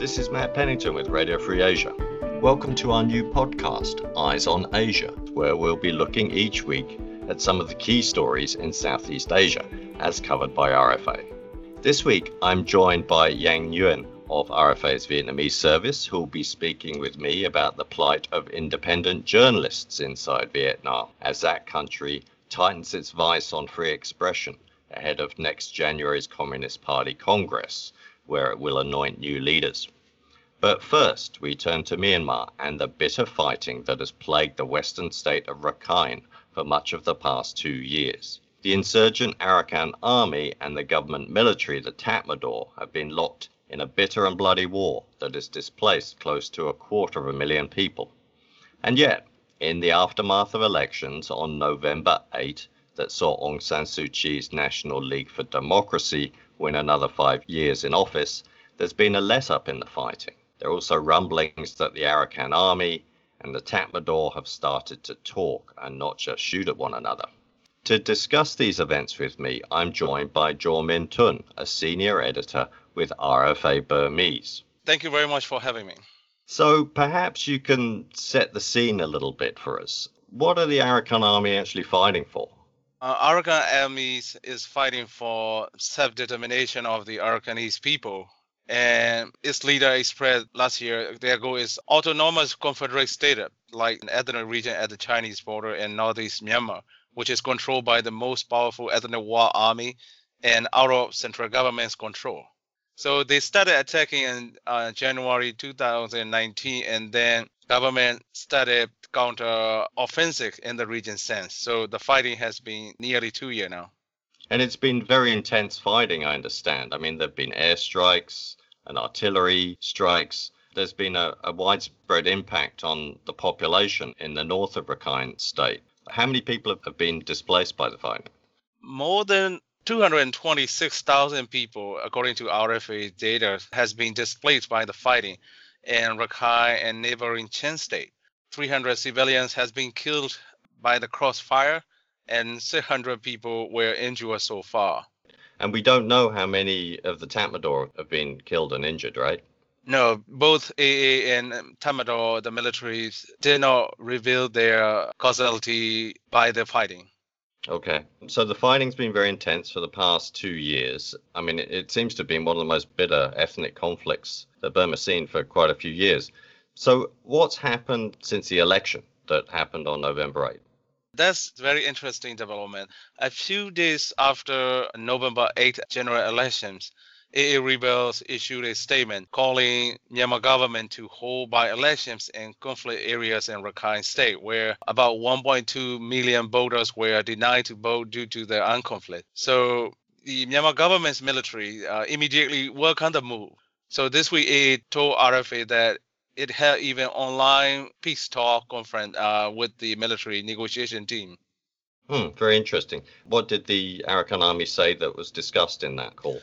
This is Mat Pennington with Radio Free Asia. Welcome to our new podcast, Eyes on Asia, where we'll be looking each week at some of the key stories in Southeast Asia, as covered by RFA. This week, I'm joined by Giang Nguyen of RFA's Vietnamese service, who will be speaking with me about the plight of independent journalists inside Vietnam as that country tightens its vice on free expression ahead of next January's Communist Party Congress, where it will anoint new leaders. But first, we turn to Myanmar and the bitter fighting that has plagued the western state of Rakhine for much of the past two years. The insurgent Arakan army and the government military, the Tatmadaw, have been locked in a bitter and bloody war that has displaced close to a quarter of a million people. And yet, in the aftermath of elections on November 8, that saw Aung San Suu Kyi's National League for Democracy win another five years in office, there's been a let up in the fighting. There are also rumblings that the Arakan army and the Tatmadaw have started to talk and not just shoot at one another. To discuss these events with me, I'm joined by Kyaw Min Htun, a senior editor with RFA Burmese. Thank you very much for having me. So perhaps you can set the scene a little bit for us. What are the Arakan army actually fighting for? Uh, Arakan army is fighting for self-determination of the Arakanese people. And its leader expressed last year their goal is autonomous confederate state, like an ethnic region at the Chinese border in northeast Myanmar, which is controlled by the most powerful ethnic war army and out of central government's control. So they started attacking in uh, January 2019, and then government started counter offensive in the region since. So the fighting has been nearly two years now. And it's been very intense fighting, I understand. I mean, there have been airstrikes and artillery strikes. There's been a, a widespread impact on the population in the north of Rakhine state. How many people have been displaced by the fighting? More than 226,000 people, according to RFA data, has been displaced by the fighting in Rakhine and neighboring Chin state. 300 civilians has been killed by the crossfire, and 600 people were injured so far. And we don't know how many of the Tatmadaw have been killed and injured, right? No, both AA and Tatmadaw, the militaries, did not reveal their causality by the fighting. Okay. So the fighting's been very intense for the past two years. I mean, it, it seems to have been one of the most bitter ethnic conflicts that Burma's seen for quite a few years. So what's happened since the election that happened on November 8th? That's very interesting development. A few days after November 8th general elections, AA rebels issued a statement calling Myanmar government to hold by elections in conflict areas in Rakhine State, where about 1.2 million voters were denied to vote due to the armed conflict. So the Myanmar government's military uh, immediately welcomed the move. So this week, AA told RFA that it held even online peace talk conference uh, with the military negotiation team. Hmm, very interesting. What did the Arakan army say that was discussed in that call?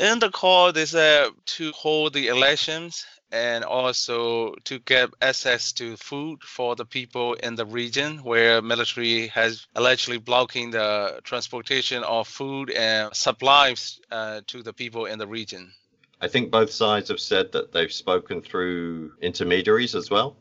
In the call, they said to hold the elections and also to get access to food for the people in the region where military has allegedly blocking the transportation of food and supplies uh, to the people in the region. I think both sides have said that they've spoken through intermediaries as well.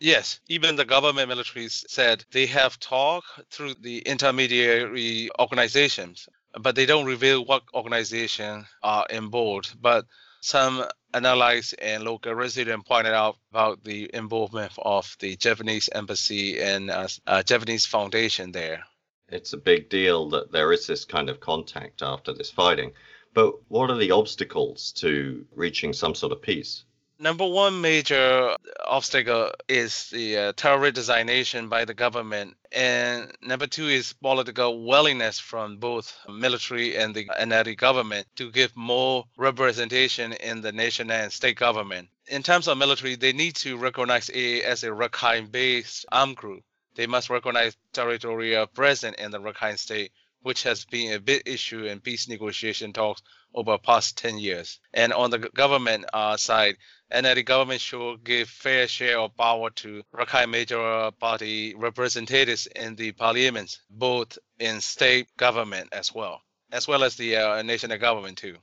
Yes, even the government militaries said they have talked through the intermediary organizations but they don't reveal what organization are involved. But some analysts and local residents pointed out about the involvement of the Japanese embassy and uh, uh, Japanese foundation there. It's a big deal that there is this kind of contact after this fighting. But what are the obstacles to reaching some sort of peace? Number one major obstacle is the uh, designation by the government, and number two is political willingness from both military and the NLD government to give more representation in the nation and state government. In terms of military, they need to recognize AA as a Rakhine-based armed group. They must recognize territorial presence in the Rakhine state, which has been a big issue in peace negotiation talks over the past 10 years. And on the government uh, side, and that the government should give fair share of power to Rakhine major party representatives in the parliament, both in state government as well, as well as the uh, national government too.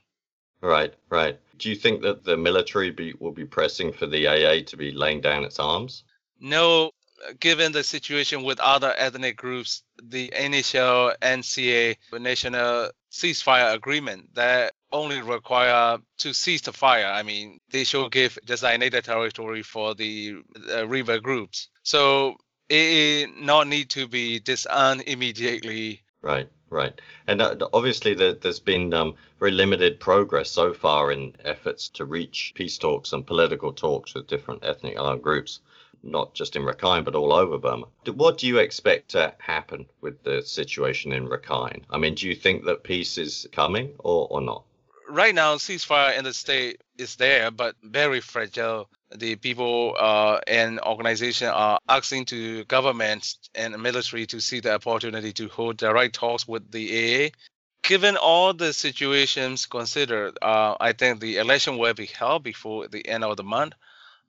Right, right. Do you think that the military be, will be pressing for the AA to be laying down its arms? No, given the situation with other ethnic groups, the initial NCA, National Ceasefire Agreement, that only require to cease the fire. I mean, they should give designated territory for the uh, river groups. So it not need to be disarmed immediately. Right, right. And uh, obviously, the, there's been um, very limited progress so far in efforts to reach peace talks and political talks with different ethnic armed groups not just in Rakhine, but all over Burma. What do you expect to happen with the situation in Rakhine? I mean, do you think that peace is coming or, or not? Right now, ceasefire in the state is there, but very fragile. The people uh, and organization are asking to governments and military to see the opportunity to hold direct talks with the AA. Given all the situations considered, uh, I think the election will be held before the end of the month.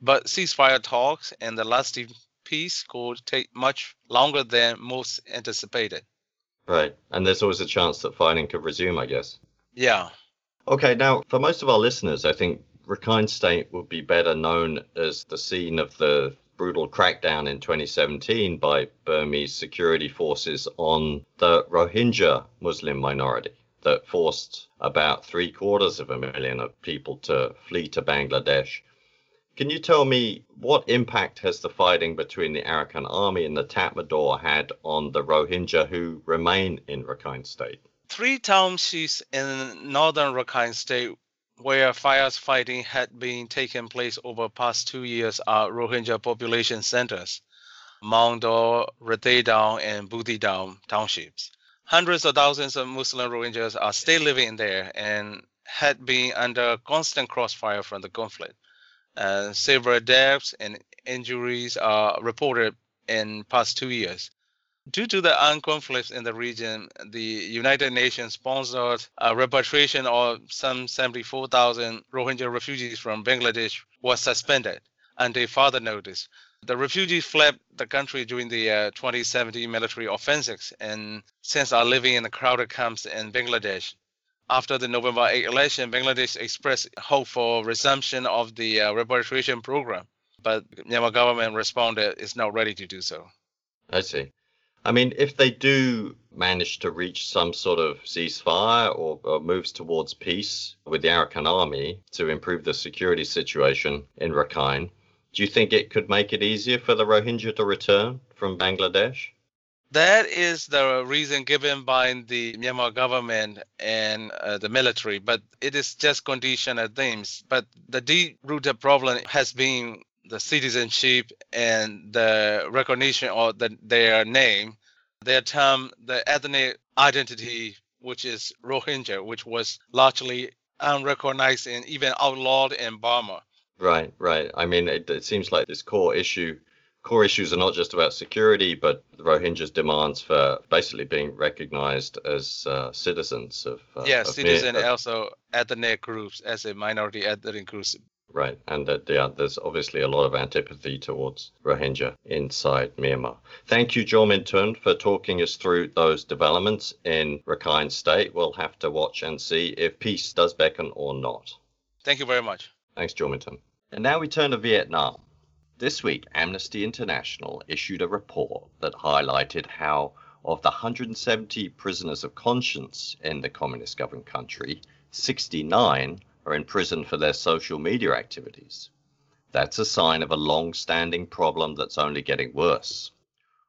But ceasefire talks and the lasting peace could take much longer than most anticipated. Right. And there's always a chance that fighting could resume, I guess. Yeah. Okay, now for most of our listeners, I think Rakhine State would be better known as the scene of the brutal crackdown in 2017 by Burmese security forces on the Rohingya Muslim minority that forced about three quarters of a million of people to flee to Bangladesh can you tell me what impact has the fighting between the Arakan army and the Tatmadaw had on the Rohingya who remain in Rakhine State? Three townships in northern Rakhine State where fires fighting had been taking place over past two years are Rohingya population centers, Maungdaw, Rathedaung, and Buthidaung townships. Hundreds of thousands of Muslim Rohingyas are still living there and had been under constant crossfire from the conflict. Uh, several deaths and injuries are reported in past two years. Due to the armed conflicts in the region, the United Nations sponsored a repatriation of some 74,000 Rohingya refugees from Bangladesh was suspended until further notice. The refugees fled the country during the uh, 2017 military offensives and since are living in the crowded camps in Bangladesh after the November 8 election, Bangladesh expressed hope for resumption of the uh, repatriation program, but Myanmar government responded it's not ready to do so. I see. I mean, if they do manage to reach some sort of ceasefire or, or moves towards peace with the Arakan army to improve the security situation in Rakhine, do you think it could make it easier for the Rohingya to return from Bangladesh? That is the reason given by the Myanmar government and uh, the military, but it is just conditional things. But the deep-rooted problem has been the citizenship and the recognition of the, their name, their term, the ethnic identity, which is Rohingya, which was largely unrecognized and even outlawed in Burma. Right, right. I mean, it, it seems like this core issue core issues are not just about security, but the Rohingyas' demands for basically being recognized as uh, citizens of. Uh, yeah, of citizen and also ethnic groups as a minority ethnic groups. Right, and that yeah, there's obviously a lot of antipathy towards Rohingya inside Myanmar. Thank you, Kyaw Min Htun, for talking us through those developments in Rakhine State. We'll have to watch and see if peace does beckon or not. Thank you very much. Thanks, Kyaw Min And now we turn to Vietnam. This week, Amnesty International issued a report that highlighted how, of the 170 prisoners of conscience in the communist governed country, 69 are in prison for their social media activities. That's a sign of a long standing problem that's only getting worse.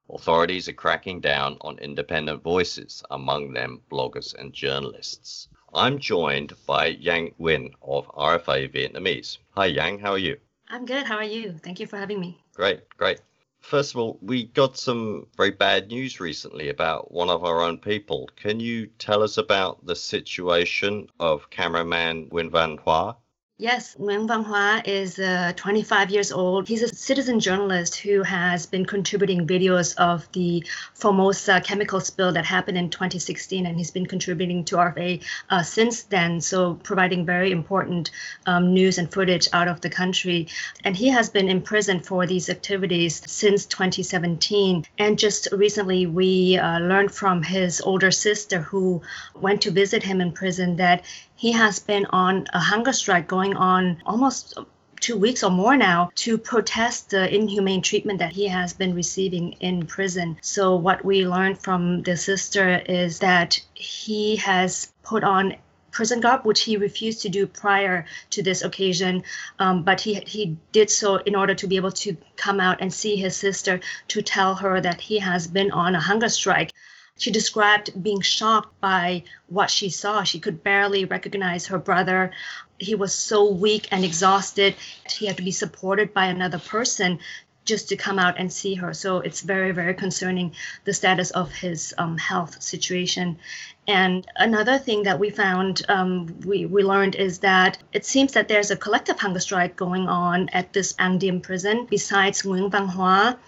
Authorities are cracking down on independent voices, among them bloggers and journalists. I'm joined by Giang Nguyen of RFA Vietnamese. Hi, Giang, how are you? I'm good. How are you? Thank you for having me. Great, great. First of all, we got some very bad news recently about one of our own people. Can you tell us about the situation of cameraman Nguyen Van Hoa? Yes, Van Hoa is uh, 25 years old. He's a citizen journalist who has been contributing videos of the Formosa chemical spill that happened in 2016, and he's been contributing to RFA uh, since then, so providing very important um, news and footage out of the country. And he has been in prison for these activities since 2017. And just recently, we uh, learned from his older sister who went to visit him in prison that He has been on a hunger strike going on almost two weeks or more now to protest the inhumane treatment that he has been receiving in prison. So, what we learned from the sister is that he has put on prison garb, which he refused to do prior to this occasion. Um, but he he did so in order to be able to come out and see his sister to tell her that he has been on a hunger strike. She described being shocked by what she saw. She could barely recognize her brother. He was so weak and exhausted. He had to be supported by another person just to come out and see her. So it's very, very concerning the status of his um, health situation. And another thing that we found, um, we, we learned is that it seems that there's a collective hunger strike going on at this Diem prison. Besides Nguyen Van Hoa,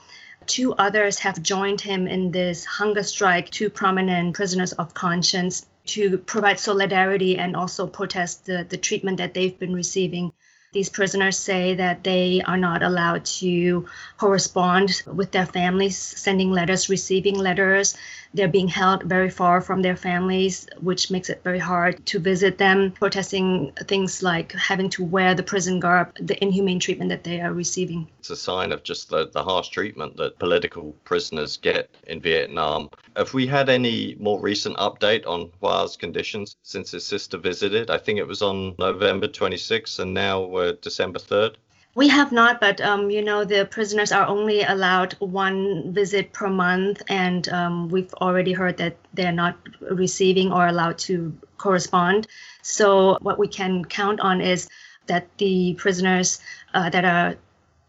Two others have joined him in this hunger strike, two prominent prisoners of conscience, to provide solidarity and also protest the, the treatment that they've been receiving. These prisoners say that they are not allowed to correspond with their families, sending letters, receiving letters. They're being held very far from their families, which makes it very hard to visit them, protesting things like having to wear the prison garb, the inhumane treatment that they are receiving. It's a sign of just the, the harsh treatment that political prisoners get in Vietnam. Have we had any more recent update on Hoa's conditions since his sister visited? I think it was on November 26th, and now we're December 3rd. We have not, but um, you know the prisoners are only allowed one visit per month, and um, we've already heard that they're not receiving or allowed to correspond. So what we can count on is that the prisoners uh, that are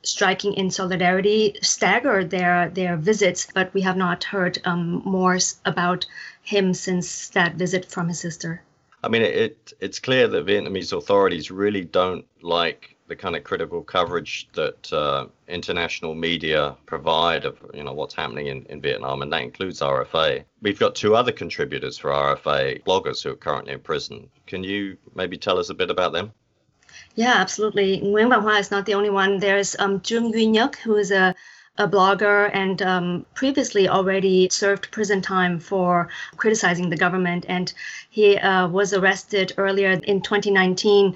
striking in solidarity stagger their their visits, but we have not heard um, more about him since that visit from his sister. I mean, it, it's clear that Vietnamese authorities really don't like the kind of critical coverage that uh, international media provide of you know what's happening in, in Vietnam, and that includes RFA. We've got two other contributors for RFA, bloggers who are currently in prison. Can you maybe tell us a bit about them? Yeah, absolutely. Nguyen Van Hoa is not the only one. There's um, Trương Duy Nhất, who is a a blogger and um, previously already served prison time for criticizing the government. And he uh, was arrested earlier in 2019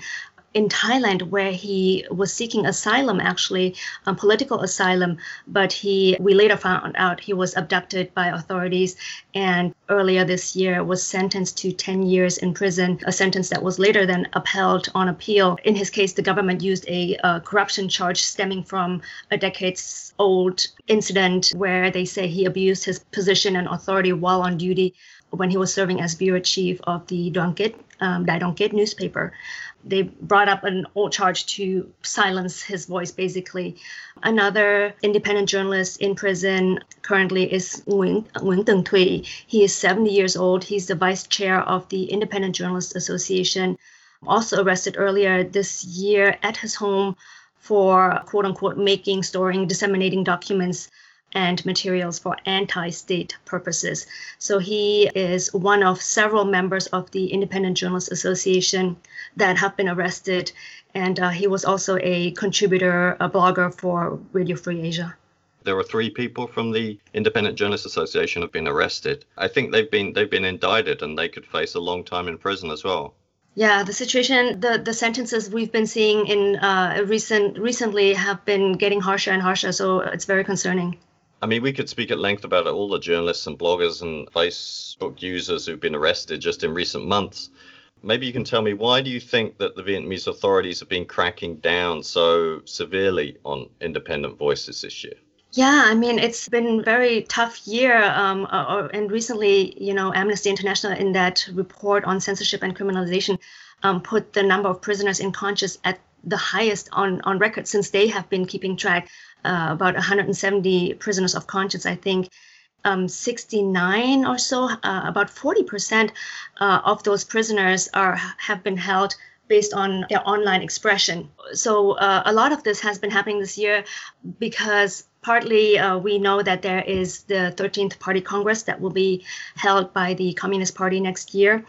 in Thailand where he was seeking asylum, actually, um, political asylum. But he, we later found out he was abducted by authorities and earlier this year was sentenced to 10 years in prison, a sentence that was later then upheld on appeal. In his case, the government used a, corruption charge stemming from a decades old incident where they say he abused his position and authority while on duty when he was serving as bureau chief of the Kết, um, Dai Kết newspaper they brought up an old charge to silence his voice, basically. Another independent journalist in prison currently is Nguyen, Nguyen Tuong Thuy. He is 70 years old. He's the vice chair of the Independent Journalists Association, also arrested earlier this year at his home for quote unquote making, storing, disseminating documents and materials for anti state purposes. So he is one of several members of the Independent Journalists Association that have been arrested. And uh, he was also a contributor, a blogger for Radio Free Asia. There were three people from the Independent Journalists Association have been arrested. I think they've been they've been indicted and they could face a long time in prison as well. Yeah, the situation, the, the sentences we've been seeing in uh, recent recently have been getting harsher and harsher. So it's very concerning. I mean, we could speak at length about it. all the journalists and bloggers and Facebook users who've been arrested just in recent months. Maybe you can tell me why do you think that the Vietnamese authorities have been cracking down so severely on independent voices this year? Yeah, I mean it's been very tough year, um, uh, uh, and recently, you know, Amnesty International in that report on censorship and criminalization um, put the number of prisoners in conscience at the highest on on record since they have been keeping track. Uh, about 170 prisoners of conscience, I think, um, 69 or so, uh, about 40% uh, of those prisoners are have been held based on their online expression. So uh, a lot of this has been happening this year because partly uh, we know that there is the 13th Party Congress that will be held by the Communist Party next year.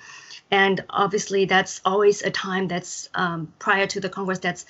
And obviously, that's always a time that's um, prior to the Congress that's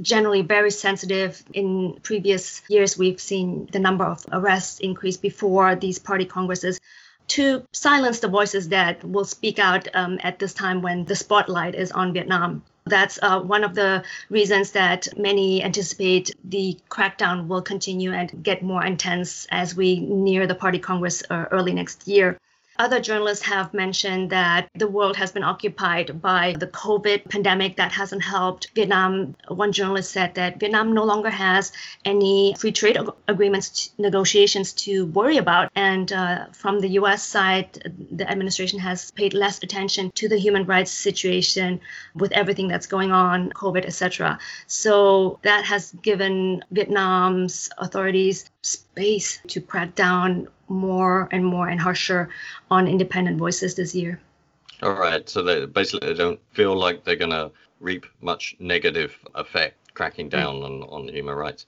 generally very sensitive. In previous years, we've seen the number of arrests increase before these party congresses. to silence the voices that will speak out um, at this time when the spotlight is on Vietnam. That's uh, one of the reasons that many anticipate the crackdown will continue and get more intense as we near the party congress uh, early next year. Other journalists have mentioned that the world has been occupied by the COVID pandemic that hasn't helped Vietnam. One journalist said that Vietnam no longer has any free trade agreements negotiations to worry about. And uh, from the US side, the administration has paid less attention to the human rights situation with everything that's going on, COVID, etc. So that has given Vietnam's authorities space to crack down more and more and harsher on independent voices this year. All right. So they basically they don't feel like they're going to reap much negative effect cracking mm. down mm. on, on human rights.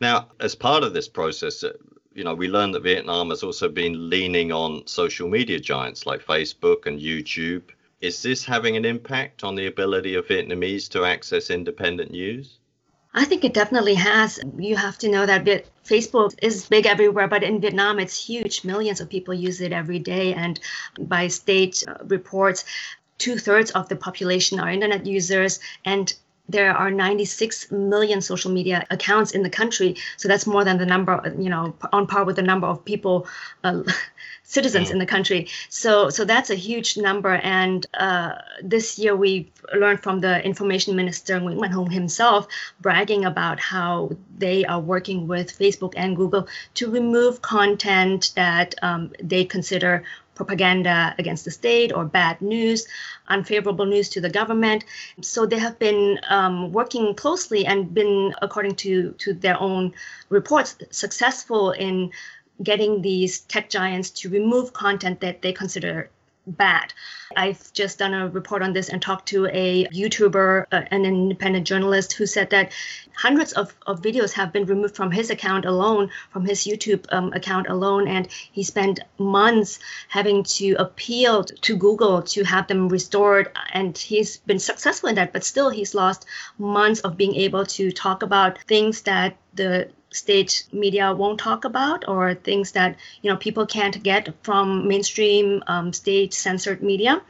Now, as part of this process, uh, you know, we learned that Vietnam has also been leaning on social media giants like Facebook and YouTube. Is this having an impact on the ability of Vietnamese to access independent news? I think it definitely has. You have to know that Facebook is big everywhere, but in Vietnam, it's huge. Millions of people use it every day. And by state uh, reports, two thirds of the population are internet users. And there are 96 million social media accounts in the country. So that's more than the number, you know, on par with the number of people uh, citizens mm. in the country. So so that's a huge number. And uh, this year we learned from the information minister Nguyen Van Hong himself bragging about how they are working with Facebook and Google to remove content that um, they consider propaganda against the state or bad news, unfavorable news to the government. So they have been um, working closely and been, according to, to their own reports, successful in getting these tech giants to remove content that they consider bad. I've just done a report on this and talked to a YouTuber, uh, an independent journalist, who said that hundreds of, of videos have been removed from his account alone, from his YouTube um, account alone. And he spent months having to appeal to Google to have them restored. And he's been successful in that, but still, he's lost months of being able to talk about things that the state media won't talk about or things that you know people can't get from mainstream um, state censored media.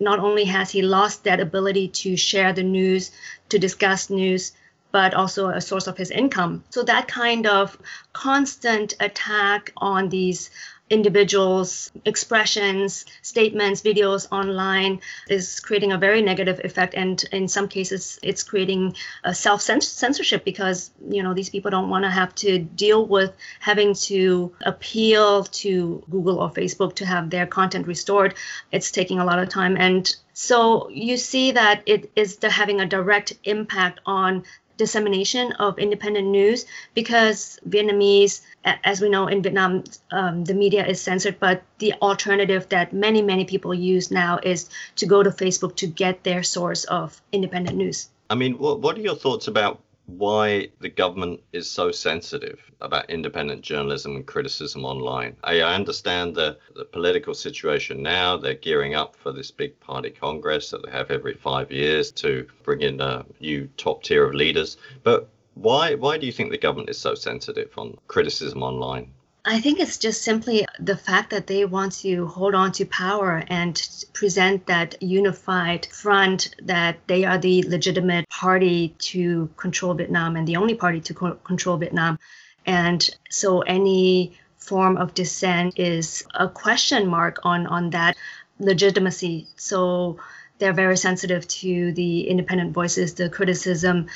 Not only has he lost that ability to share the news to discuss news but also a source of his income. So that kind of constant attack on these individuals' expressions, statements, videos online is creating a very negative effect. And in some cases, it's creating a self censorship because, you know, these people don't want to have to deal with having to appeal to Google or Facebook to have their content restored. It's taking a lot of time. And so you see that it is having a direct impact on dissemination of independent news because Vietnamese, as we know in Vietnam, um, the media is censored, but the alternative that many, many people use now is to go to Facebook to get their source of independent news. I mean, what, what are your thoughts about why the government is so sensitive about independent journalism and criticism online. I, I understand the, the political situation now. They're gearing up for this big party congress that they have every five years to bring in a new top tier of leaders. But why why do you think the government is so sensitive on criticism online? I think it's just simply the fact that they want to hold on to power and present that unified front that they are the legitimate party to control Vietnam and the only party to co- control Vietnam. And so any form of dissent is a question mark on, on that legitimacy. So they're very sensitive to the independent voices, the criticism,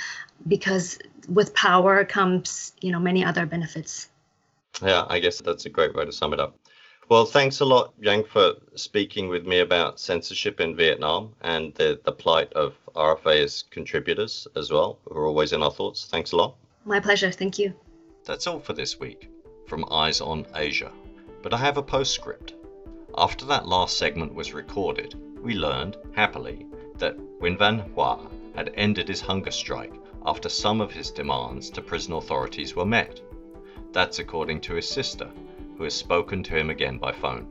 because with power comes, you know, many other benefits. Yeah, I guess that's a great way to sum it up. Well, thanks a lot, Giang, for speaking with me about censorship in Vietnam and the, the plight of RFA's contributors as well, who are always in our thoughts. Thanks a lot. My pleasure. Thank you. That's all for this week from Eyes on Asia. But I have a postscript. After that last segment was recorded, we learned, happily, that Nguyen Van Hoa had ended his hunger strike after some of his demands to prison authorities were met. That's according to his sister, who has spoken to him again by phone.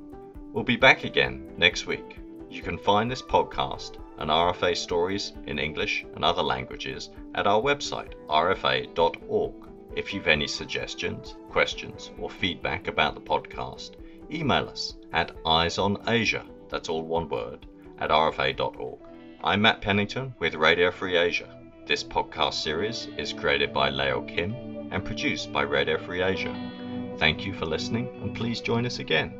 We'll be back again next week. You can find this podcast and RFA stories in English and other languages at our website, rfa.org. If you've any suggestions, questions, or feedback about the podcast, email us at eyesonasia, that's all one word, at rfa.org. I'm Mat Pennington with Radio Free Asia. This podcast series is created by Leo Kim and produced by Radio Free Asia. Thank you for listening and please join us again.